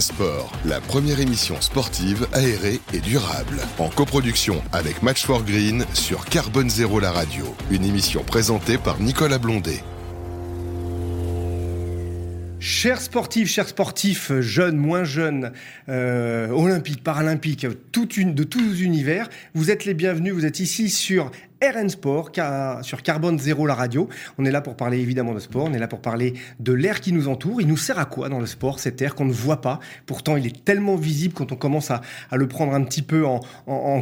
Sport, la première émission sportive aérée et durable. En coproduction avec Match for Green sur Carbone Zéro la radio. Une émission présentée par Nicolas Blondet. Chers sportifs, chers sportifs, jeunes, moins jeunes, euh, olympiques, paralympiques, de tous univers, vous êtes les bienvenus. Vous êtes ici sur RN Sport, sur Carbone Zéro, la radio. On est là pour parler évidemment de sport, on est là pour parler de l'air qui nous entoure. Il nous sert à quoi dans le sport, cet air qu'on ne voit pas? Pourtant, il est tellement visible quand on commence à, le prendre un petit peu en,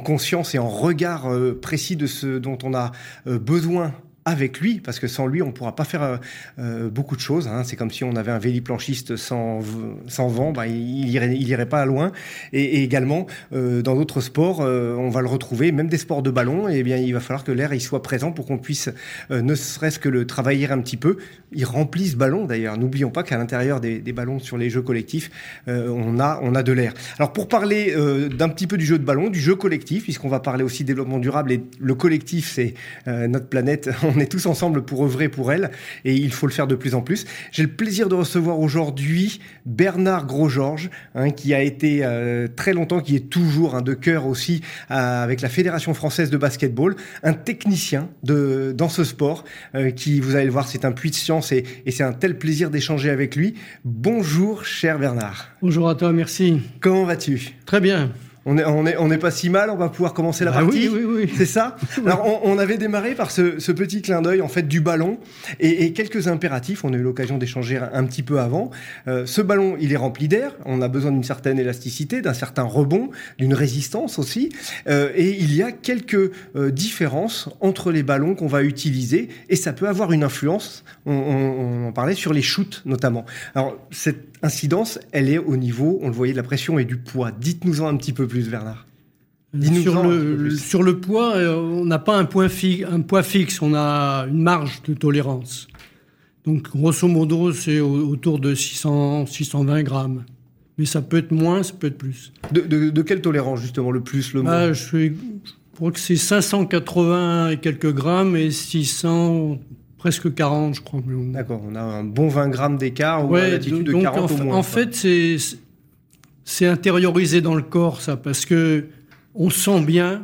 conscience et en regard euh, précis de ce dont on a euh, besoin avec lui, parce que sans lui, on ne pourra pas faire euh, euh, beaucoup de choses. Hein. C'est comme si on avait un véliplanchiste sans, sans vent, bah, il irait, il irait pas loin. Et, également, euh, dans d'autres sports, on va le retrouver, même des sports de ballon, et eh bien, il va falloir que l'air il soit présent pour qu'on puisse, ne serait-ce que le travailler un petit peu. Il remplit ce ballon d'ailleurs. N'oublions pas qu'à l'intérieur des, des, ballons sur les jeux collectifs, on, a, on a de l'air. Alors pour parler d'un petit peu du jeu de ballon, du jeu collectif, puisqu'on va parler aussi développement durable, et le collectif, c'est notre planète. est tous ensemble pour œuvrer pour elle et il faut le faire de plus en plus. J'ai le plaisir de recevoir aujourd'hui Bernard Gros-Georges, hein, qui a été euh, très longtemps, qui est toujours un de cœur aussi euh, avec la Fédération française de basketball, un technicien de, dans ce sport euh, qui, vous allez le voir, c'est un puits de science et, et c'est un tel plaisir d'échanger avec lui. Bonjour, cher Bernard. Bonjour à toi, merci. Comment vas-tu? Très bien on est, on est pas si mal, on va pouvoir commencer la ah partie. Oui, oui, oui. C'est ça Alors, on, avait démarré par ce, ce, petit clin d'œil, en fait, du ballon et, et quelques impératifs. On a eu l'occasion d'échanger un, petit peu avant. Euh, ce ballon, il est rempli d'air. On a besoin d'une certaine élasticité, d'un certain rebond, d'une résistance aussi. Euh, et il y a quelques euh, différences entre les ballons qu'on va utiliser et ça peut avoir une influence. On, on, on en parlait sur les shoots, notamment. Alors, cette incidence, elle est au niveau, on le voyait, de la pression et du poids. Dites-nous-en un petit peu plus, Bernard. Sur le, sur le, poids, euh, on n'a pas un, point un poids fixe, on a une marge de tolérance. Donc, grosso modo, c'est autour de 600, 620 grammes. Mais ça peut être moins, ça peut être plus. De, quelle tolérance, justement, le plus, le moins? Ah, je, crois que c'est 580 et quelques grammes et 600, presque 40, je crois. D'accord, on a un bon 20 grammes d'écart ou une latitude de 40 en, au moins. En fait, c'est c'est intériorisé dans le corps, ça, parce que on sent bien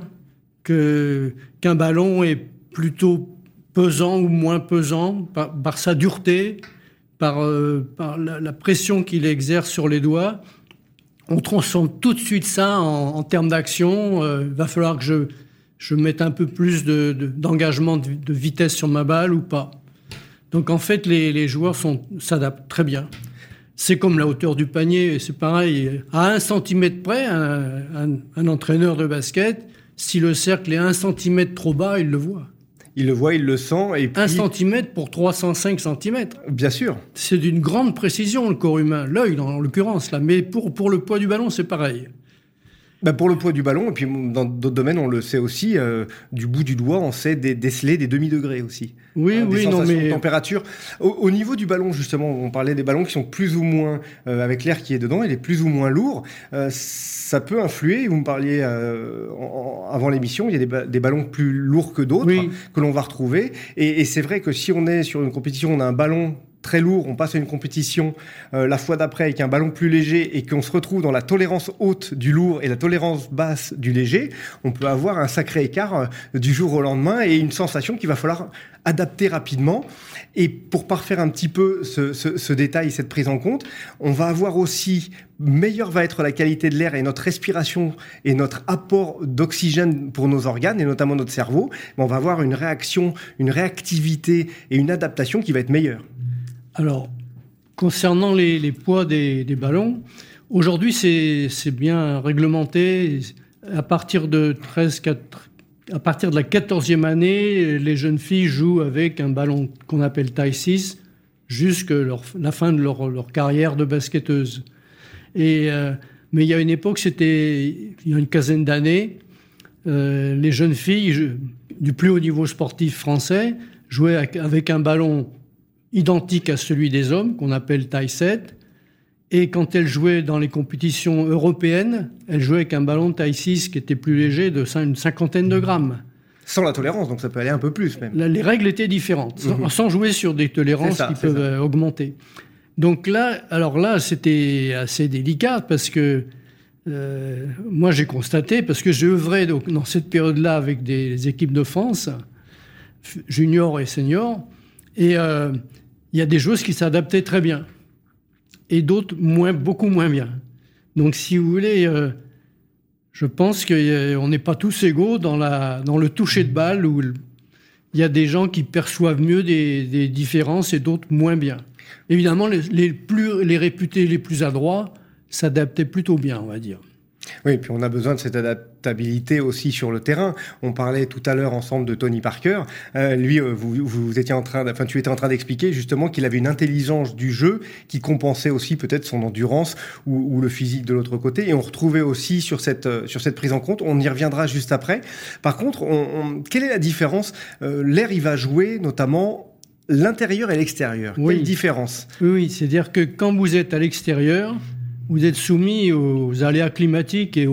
que qu'un ballon est plutôt pesant ou moins pesant par, sa dureté, par, euh, la, pression qu'il exerce sur les doigts. On transforme tout de suite ça en, termes d'action. Il euh, va falloir que je je mette un peu plus d'engagement de, de, vitesse sur ma balle ou pas. Donc en fait, les, les joueurs s'adaptent très bien. C'est comme la hauteur du panier, c'est pareil. À un centimètre près, un, un, entraîneur de basket, si le cercle est un centimètre trop bas, il le voit. Il le voit, il le sent. Et Un centimètre pour 305 centimètres. Bien sûr. C'est d'une grande précision, le corps humain. L'œil, en l'occurrence, là. Mais pour, pour le poids du ballon, c'est pareil. Bah pour le poids du ballon, et puis dans d'autres domaines, on le sait aussi, euh, du bout du doigt, on sait déceler des demi-degrés aussi. Oui, euh, oui, non, mais. De température. Au, niveau du ballon, justement, on parlait des ballons qui sont plus ou moins, euh, avec l'air qui est dedans, il est plus ou moins lourd. ça peut influer, vous me parliez avant l'émission, il y a des, ballons plus lourds que d'autres que l'on va retrouver. Et, et c'est vrai que si on est sur une compétition, on a un ballon très lourd, on passe à une compétition euh, la fois d'après avec un ballon plus léger et qu'on se retrouve dans la tolérance haute du lourd et la tolérance basse du léger, on peut avoir un sacré écart euh, du jour au lendemain et une sensation qu'il va falloir adapter rapidement. Et pour parfaire un petit peu ce, ce, détail, cette prise en compte, on va avoir aussi, meilleure va être la qualité de l'air et notre respiration et notre apport d'oxygène pour nos organes et notamment notre cerveau, on va avoir une réaction, une réactivité et une adaptation qui va être meilleure. Alors, concernant les, poids des, ballons, aujourd'hui c'est bien réglementé. À partir de 13, à partir de la 14e année, les jeunes filles jouent avec un ballon qu'on appelle taille 6 jusqu'à la fin de leur, carrière de basketteuse. Et, euh, mais il y a une époque, c'était il y a une quinzaine d'années, euh, les jeunes filles du plus haut niveau sportif français jouaient avec un ballon identique à celui des hommes, qu'on appelle taille 7. Et quand elle jouait dans les compétitions européennes, elle jouait avec un ballon de taille 6 qui était plus léger de une cinquantaine de grammes. Sans la tolérance, donc ça peut aller un peu plus même. les règles étaient différentes, sans, mhm. jouer sur des tolérances qui peuvent euh, augmenter. Donc là, alors là, c'était assez délicat parce que euh, moi, j'ai constaté, parce que j'ai œuvré donc, dans cette période-là avec des équipes de France, junior et senior, et euh, il y a des joueuses qui s'adaptaient très bien, et d'autres moins, beaucoup moins bien. Donc, si vous voulez, euh, je pense qu'on n'est pas tous égaux dans, le toucher de balle où il y a des gens qui perçoivent mieux des, des différences et d'autres moins bien. Évidemment, les, les, plus, les réputés les plus adroits s'adaptaient plutôt bien, on va dire. Oui, puis on a besoin de cette adaptabilité aussi sur le terrain. On parlait tout à l'heure ensemble de Tony Parker. Euh, lui, euh, vous, vous, étiez en train, enfin, tu étais en train d'expliquer justement qu'il avait une intelligence du jeu qui compensait aussi peut-être son endurance ou, ou, le physique de l'autre côté. Et on retrouvait aussi sur cette euh, sur cette prise en compte. On y reviendra juste après. Par contre, on, on, quelle est la différence euh, L'air, il va jouer notamment l'intérieur et l'extérieur? Oui. Quelle différence? Oui, oui c'est-à-dire que quand vous êtes à l'extérieur vous êtes soumis aux aléas climatiques et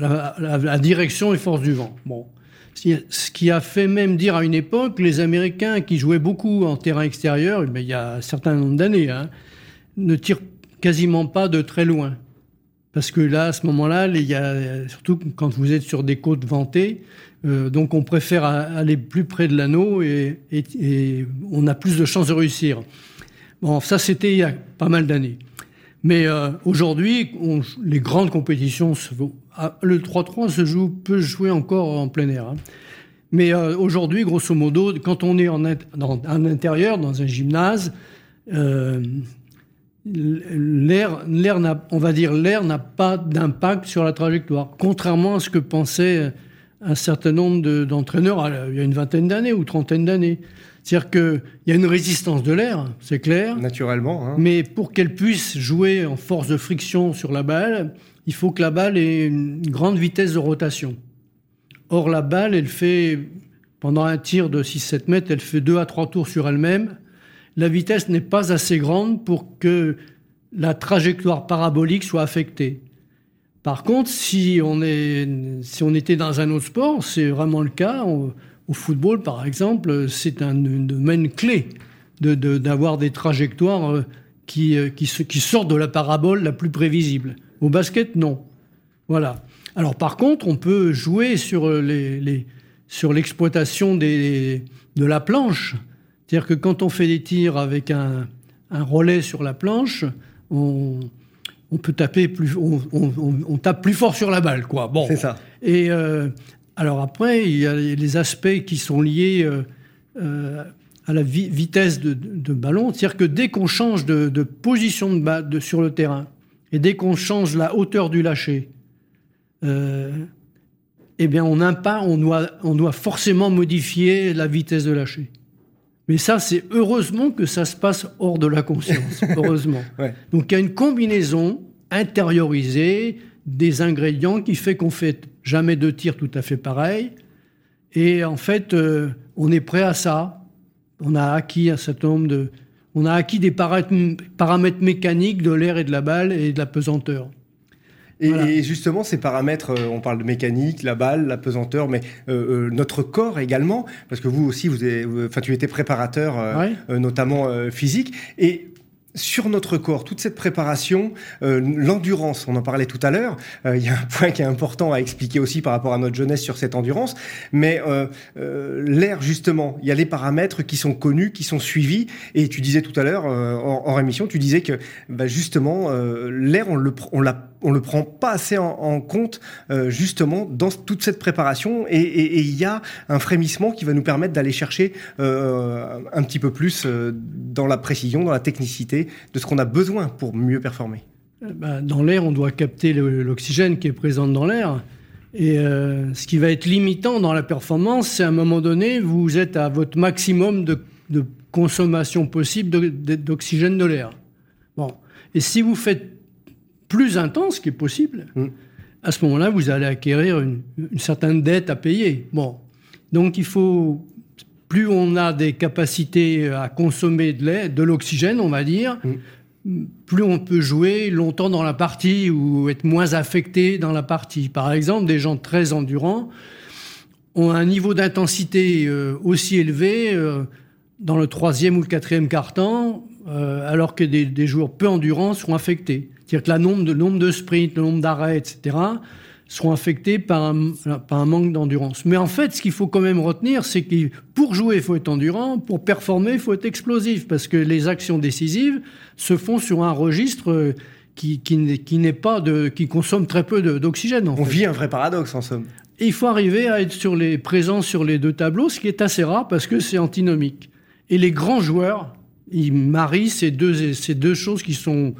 à, la, direction et force du vent. Bon. Ce qui a fait même dire à une époque, les Américains qui jouaient beaucoup en terrain extérieur, mais il y a un certain nombre d'années, hein, ne tirent quasiment pas de très loin. Parce que là, à ce moment-là, surtout quand vous êtes sur des côtes ventées, euh, donc on préfère aller plus près de l'anneau et on a plus de chances de réussir. Bon, ça c'était il y a pas mal d'années. Mais euh, aujourd'hui, les grandes compétitions, se, ah, le 3-3 se joue, peut jouer encore en plein air. Hein. Mais euh, aujourd'hui, grosso modo, quand on est en, intérieur, dans un gymnase, euh, l'air on va dire, l'air n'a pas d'impact sur la trajectoire, contrairement à ce que pensaient un certain nombre d'entraîneurs il y a une vingtaine d'années ou trentaine d'années. C'est-à-dire qu'il y a une résistance de l'air, c'est clair. Naturellement. Hein. Mais pour qu'elle puisse jouer en force de friction sur la balle, il faut que la balle ait une grande vitesse de rotation. Or, la balle, elle fait, pendant un tir de 6-7 mètres, elle fait 2 à 3 tours sur elle-même. La vitesse n'est pas assez grande pour que la trajectoire parabolique soit affectée. Par contre, si on, est, si on était dans un autre sport, c'est vraiment le cas. On, au football, par exemple, c'est un, domaine clé d'avoir de, des trajectoires euh, qui, euh, qui, qui, sortent de la parabole la plus prévisible. Au basket, non. Voilà. Alors par contre, on peut jouer sur les, les sur l'exploitation des de la planche. C'est-à-dire que quand on fait des tirs avec un, un relais sur la planche, on, on peut taper plus, on, on, on, tape plus fort sur la balle, quoi. Bon. C'est ça. Et euh, alors après, il y a les aspects qui sont liés euh, euh, à la vi vitesse de, de, de ballon. C'est-à-dire que dès qu'on change de, de position de, sur le terrain et dès qu'on change la hauteur du lâcher, euh, eh bien, on, pas, on, doit, on doit forcément modifier la vitesse de lâcher. Mais ça, c'est heureusement que ça se passe hors de la conscience. heureusement. ouais. Donc il y a une combinaison intériorisée des ingrédients qui fait qu'on fait jamais deux tirs tout à fait pareils. Et en fait, euh, on est prêt à ça. On a acquis un certain nombre de, on a acquis des paramètres mécaniques de l'air et de la balle et de la pesanteur. Et, voilà. et, justement, ces paramètres, euh, on parle de mécanique, la balle, la pesanteur, mais euh, notre corps également, parce que vous aussi, vous, avez, enfin, tu étais préparateur, ouais. Notamment physique, et sur notre corps, toute cette préparation, euh, l'endurance, on en parlait tout à l'heure, euh, il y a un point qui est important à expliquer aussi par rapport à notre jeunesse sur cette endurance, mais euh, l'air justement, il y a les paramètres qui sont connus, qui sont suivis, et tu disais tout à l'heure, en, rémission, tu disais que bah, justement, l'air, on le, le prend pas assez en, compte justement dans toute cette préparation et il y a un frémissement qui va nous permettre d'aller chercher un petit peu plus dans la précision, dans la technicité de ce qu'on a besoin pour mieux performer. Dans l'air, on doit capter l'oxygène qui est présent dans l'air. Et euh, ce qui va être limitant dans la performance, c'est à un moment donné, vous êtes à votre maximum de, de consommation possible d'oxygène de, de l'air. Bon. Et si vous faites plus intense qui est possible, mmh. à ce moment-là, vous allez acquérir une, une, certaine dette à payer. Bon, donc il faut plus on a des capacités à consommer de l'oxygène, on va dire, mmh. plus on peut jouer longtemps dans la partie ou être moins affecté dans la partie. Par exemple, des gens très endurants ont un niveau d'intensité euh, aussi élevé euh, dans le troisième ou le quatrième quart-temps alors que des, joueurs peu endurants seront affectés. C'est-à-dire que la nombre de, nombre de sprints, le nombre d'arrêts, etc., seront affectés par un, par un manque d'endurance. Mais en fait, ce qu'il faut quand même retenir, c'est que pour jouer, il faut être endurant, pour performer, il faut être explosif, parce que les actions décisives se font sur un registre qui, qui n'est pas de, qui consomme très peu d'oxygène. On vit un vrai paradoxe en somme. Et il faut arriver à être sur les, présents sur les deux tableaux, ce qui est assez rare parce que c'est antinomique. Et les grands joueurs, ils marient ces deux, ces deux choses qui sont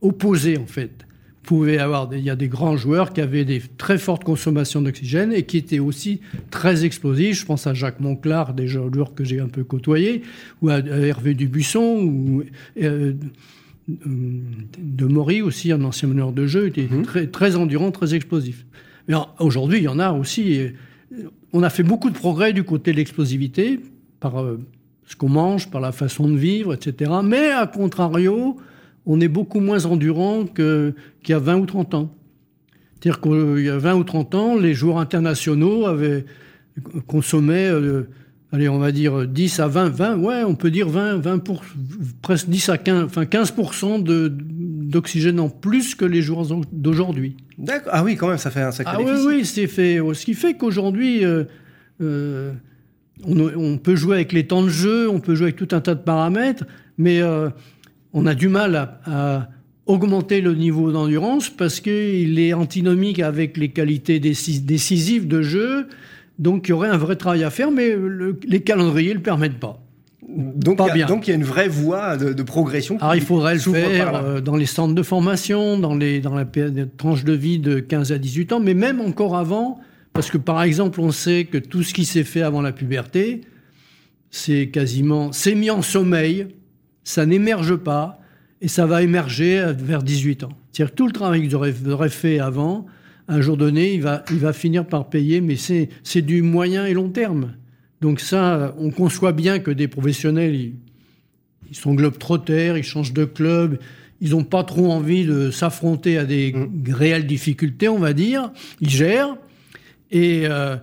opposées en fait. Pouvez avoir, il y a des grands joueurs qui avaient des très fortes consommations d'oxygène et qui étaient aussi très explosifs. Je pense à Jacques Monclar, des joueurs que j'ai un peu côtoyés, ou à Hervé Dubuisson, ou euh, de Maury aussi, un ancien meneur de jeu, était mhm. très, très endurant, très explosif. Mais aujourd'hui, il y en a aussi. On a fait beaucoup de progrès du côté de l'explosivité, par euh, ce qu'on mange, par la façon de vivre, etc. Mais à contrario, on est beaucoup moins endurant qu'il y a 20 ou 30 ans. C'est-à-dire qu'il y a 20 ou 30 ans, les joueurs internationaux avaient consommé euh, allez, on va dire 10 à 20, 20, ouais, on peut dire 20, 20 pour, presque 10 à 15, enfin 15% de, d'oxygène en plus que les jours d'aujourd'hui. D'accord. Ah oui, quand même, ça fait un sacré ah oui, oui, c'est fait. Ce qui fait qu'aujourd'hui, euh, euh, on, peut jouer avec les temps de jeu, on peut jouer avec tout un tas de paramètres, mais euh, on a du mal à, à augmenter le niveau d'endurance parce qu'il est antinomique avec les qualités décisives de jeu donc il y aurait un vrai travail à faire, mais les calendriers ne le permettent pas. Donc, il y a, donc il y a une vraie voie de, progression. Alors il faudrait le faire euh, dans les centres de formation, dans, les, dans la tranche de vie de 15 à 18 ans, mais même encore avant, parce que par exemple on sait que tout ce qui s'est fait avant la puberté, c'est quasiment, c'est mis en sommeil, ça n'émerge pas, et ça va émerger vers 18 ans. C'est-à-dire tout le travail que j'aurais fait avant, un jour donné, il va, il va finir par payer, mais c'est du moyen et long terme. Donc ça, on conçoit bien que des professionnels, ils, ils sont globetrotters, ils changent de club, ils n'ont pas trop envie de s'affronter à des mmh. réelles difficultés, on va dire. Ils gèrent. Et, euh,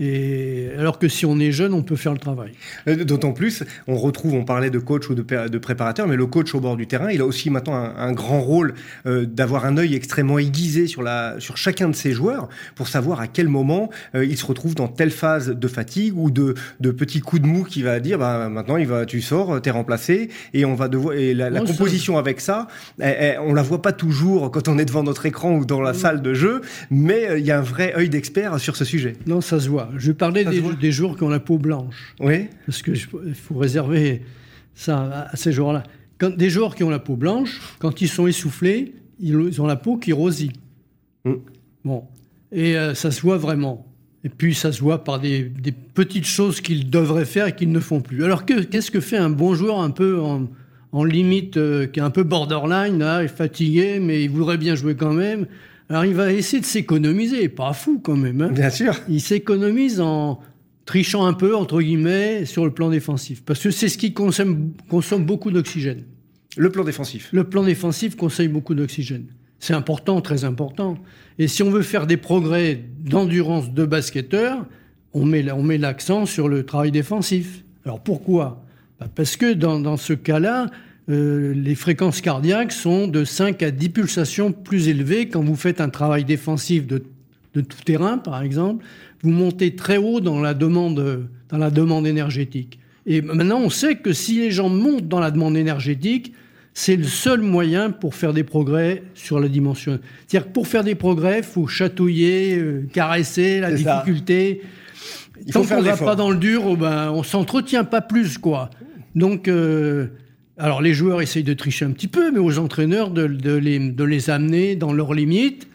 et alors que si on est jeune, on peut faire le travail. Euh, d'autant plus, on retrouve, on parlait de coach ou de, de préparateur, mais le coach au bord du terrain, il a aussi maintenant un, grand rôle euh, d'avoir un œil extrêmement aiguisé sur, la, sur chacun de ses joueurs pour savoir à quel moment euh, il se retrouve dans telle phase de fatigue ou de, de petits coups de mou qui va dire bah, maintenant il va, tu sors, t'es remplacé et on va devoir et la, composition avec ça, on la voit pas toujours quand on est devant notre écran ou dans la salle de jeu, mais il y a un vrai œil d'expert sur ce sujet. Non, ça se voit. Je parlais des, des, joueurs qui ont la peau blanche. Oui. Parce qu'il faut réserver ça à, ces joueurs-là. Quand, des joueurs qui ont la peau blanche, quand ils sont essoufflés, ils, ont la peau qui rosit. Mm. Bon. Et euh, ça se voit vraiment. Et puis ça se voit par des, des petites choses qu'ils devraient faire et qu'ils ne font plus. Alors qu'est-ce que fait un bon joueur un peu en, en limite, euh, qui est un peu borderline, là, est fatigué, mais il voudrait bien jouer quand même? Alors il va essayer de s'économiser, pas fou quand même. Hein. Bien sûr. Il s'économise en trichant un peu, entre guillemets, sur le plan défensif. Parce que c'est ce qui consomme, consomme beaucoup d'oxygène. Le plan défensif. Le plan défensif consomme beaucoup d'oxygène. C'est important, très important. Et si on veut faire des progrès d'endurance de basketteur, on met, on met l'accent sur le travail défensif. Alors pourquoi? Bah, Parce que dans, dans ce cas-là, euh, les fréquences cardiaques sont de 5 à 10 pulsations plus élevées quand vous faites un travail défensif de, tout terrain, par exemple. Vous montez très haut dans la demande, dans la demande énergétique. Et maintenant, on sait que si les gens montent dans la demande énergétique, c'est le seul moyen pour faire des progrès sur la dimension. C'est-à-dire que pour faire des progrès, il faut chatouiller, euh, caresser la difficulté. Il Tant qu'on ne va pas dans le dur, oh ben, on s'entretient pas plus, quoi. Donc, euh, alors les joueurs essayent de tricher un petit peu, mais aux entraîneurs de, les, amener dans leurs limites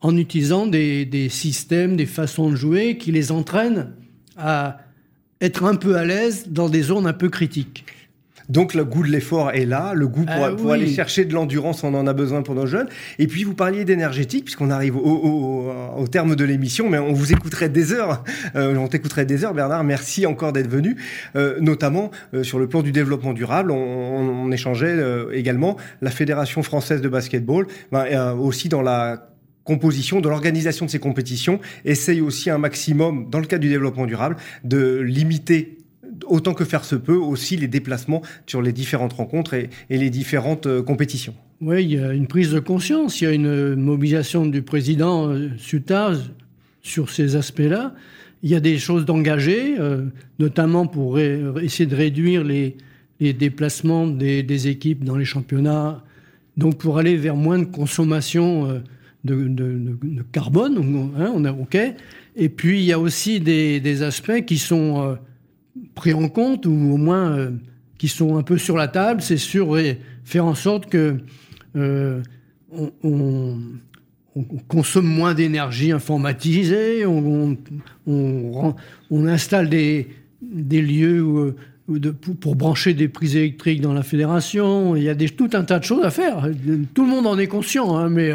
en utilisant des, systèmes, des façons de jouer qui les entraînent à être un peu à l'aise dans des zones un peu critiques. Donc le goût de l'effort est là, le goût pour, ah aller chercher de l'endurance, on en a besoin pour nos jeunes. Et puis vous parliez d'énergétique, puisqu'on arrive au, terme de l'émission, mais on vous écouterait des heures, euh, on t'écouterait des heures, Bernard. Merci encore d'être venu, euh, notamment euh, sur le plan du développement durable. On, échangeait également la Fédération française de basketball, ben, aussi dans la composition, de l'organisation de ces compétitions, essaye aussi un maximum, dans le cadre du développement durable, de limiter autant que faire se peut aussi les déplacements sur les différentes rencontres et, les différentes euh, compétitions. Oui, il y a une prise de conscience, il y a une mobilisation du président euh, Sutaz sur ces aspects-là. Il y a des choses d'engagées, notamment pour essayer de réduire les, déplacements des, équipes dans les championnats, donc pour aller vers moins de consommation de, carbone, hein, on a OK. Et puis il y a aussi des, aspects qui sont euh, pris en compte ou au moins euh, qui sont un peu sur la table. C'est sur faire en sorte que euh, on, consomme moins d'énergie informatisée, on, installe des, lieux pour, brancher des prises électriques dans la fédération. Il y a tout un tas de choses à faire. Tout le monde en est conscient, hein, mais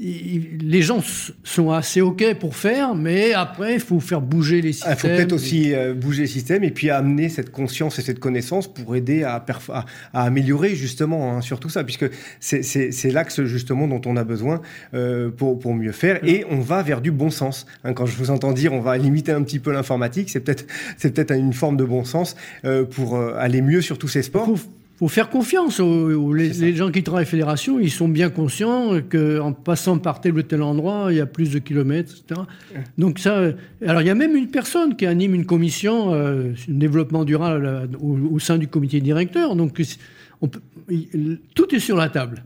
les gens sont assez OK pour faire, mais après, il faut faire bouger les systèmes. Il faut peut-être aussi euh, bouger les systèmes et puis amener cette conscience et cette connaissance pour aider à, à, améliorer justement hein, sur tout ça, puisque c'est l'axe justement dont on a besoin euh, pour, pour, mieux faire. Et on va vers du bon sens. Hein. quand je vous entends dire on va limiter un petit peu l'informatique, c'est peut-être peut-être une forme de bon sens euh, pour aller mieux sur tous ces sports faut faire confiance aux, les, gens qui travaillent fédération. Ils sont bien conscients qu'en passant par tel ou tel endroit, il y a plus de kilomètres, etc. Donc ça, alors il y a même une personne qui anime une commission euh, développement durable euh, au, au, sein du comité directeur. Donc tout est sur la table.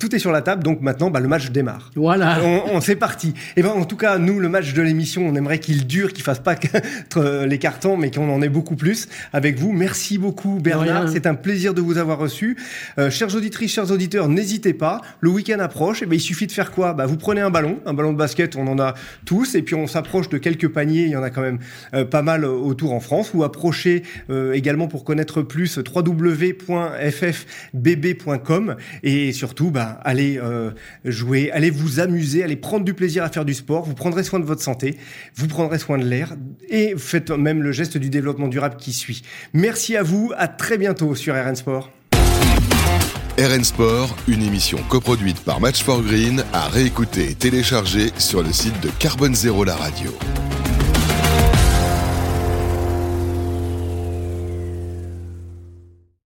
tout est sur la table, donc maintenant, bah, le match démarre. Voilà. On, c'est parti. Et eh ben, en tout cas, nous, le match de l'émission, on aimerait qu'il dure, qu'il fasse pas les cartons, mais qu'on en ait beaucoup plus avec vous. Merci beaucoup, Bernard. C'est un plaisir de vous avoir reçu. Euh, chers auditrices, chers auditeurs, n'hésitez pas. Le week-end approche. Et eh ben, il suffit de faire quoi? Bah, Vous prenez un ballon, un ballon de basket, on en a tous, et puis on s'approche de quelques paniers. Il y en a quand même euh, pas mal autour en France. Ou approchez euh, également pour connaître plus www ffbb.com et surtout bah, allez euh, jouer, allez vous amuser, allez prendre du plaisir à faire du sport, vous prendrez soin de votre santé, vous prendrez soin de l'air et faites même le geste du développement durable qui suit. Merci à vous, à très bientôt sur RN Sport. RN Sport, une émission coproduite par Match for Green, à réécouter et télécharger sur le site de Carbone Zéro la radio.